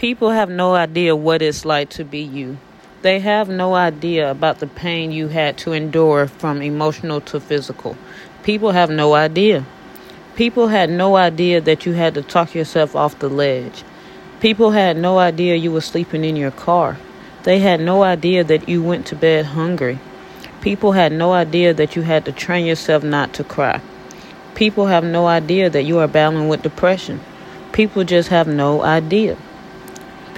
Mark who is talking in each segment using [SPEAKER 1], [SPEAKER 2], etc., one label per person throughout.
[SPEAKER 1] People have no idea what it's like to be you. They have no idea about the pain you had to endure from emotional to physical. People have no idea. People had no idea that you had to talk yourself off the ledge. People had no idea you were sleeping in your car. They had no idea that you went to bed hungry. People had no idea that you had to train yourself not to cry. People have no idea that you are battling with depression. People just have no idea.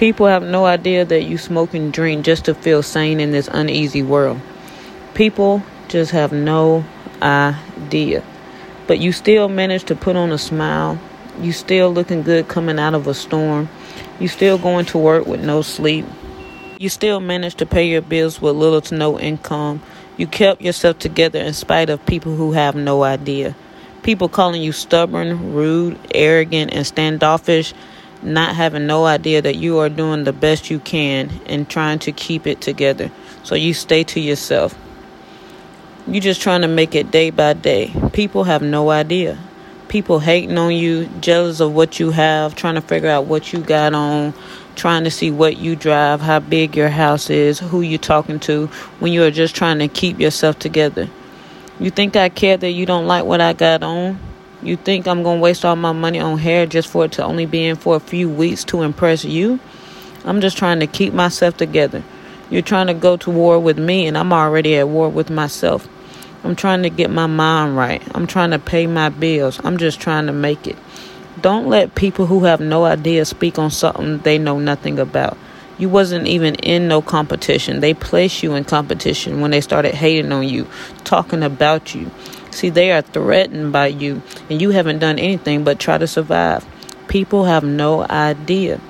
[SPEAKER 1] People have no idea that you smoke and drink just to feel sane in this uneasy world. People just have no idea. But you still manage to put on a smile. You still looking good coming out of a storm. You still going to work with no sleep. You still manage to pay your bills with little to no income. You kept yourself together in spite of people who have no idea. People calling you stubborn, rude, arrogant, and standoffish not having no idea that you are doing the best you can and trying to keep it together. So you stay to yourself. You're just trying to make it day by day. People have no idea. People hating on you, jealous of what you have, trying to figure out what you got on, trying to see what you drive, how big your house is, who you're talking to, when you are just trying to keep yourself together. You think I care that you don't like what I got on? You think I'm going to waste all my money on hair just for it to only be in for a few weeks to impress you? I'm just trying to keep myself together. You're trying to go to war with me, and I'm already at war with myself. I'm trying to get my mind right. I'm trying to pay my bills. I'm just trying to make it. Don't let people who have no idea speak on something they know nothing about. You wasn't even in no competition. They placed you in competition when they started hating on you, talking about you. See, they are threatened by you, and you haven't done anything but try to survive. People have no idea.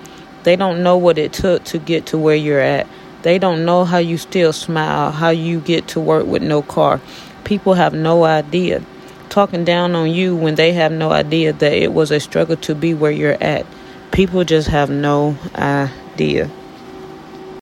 [SPEAKER 1] They don't know what it took to get to where you're at. They don't know how you still smile, how you get to work with no car. People have no idea. Talking down on you when they have no idea that it was a struggle to be where you're at. People just have no idea.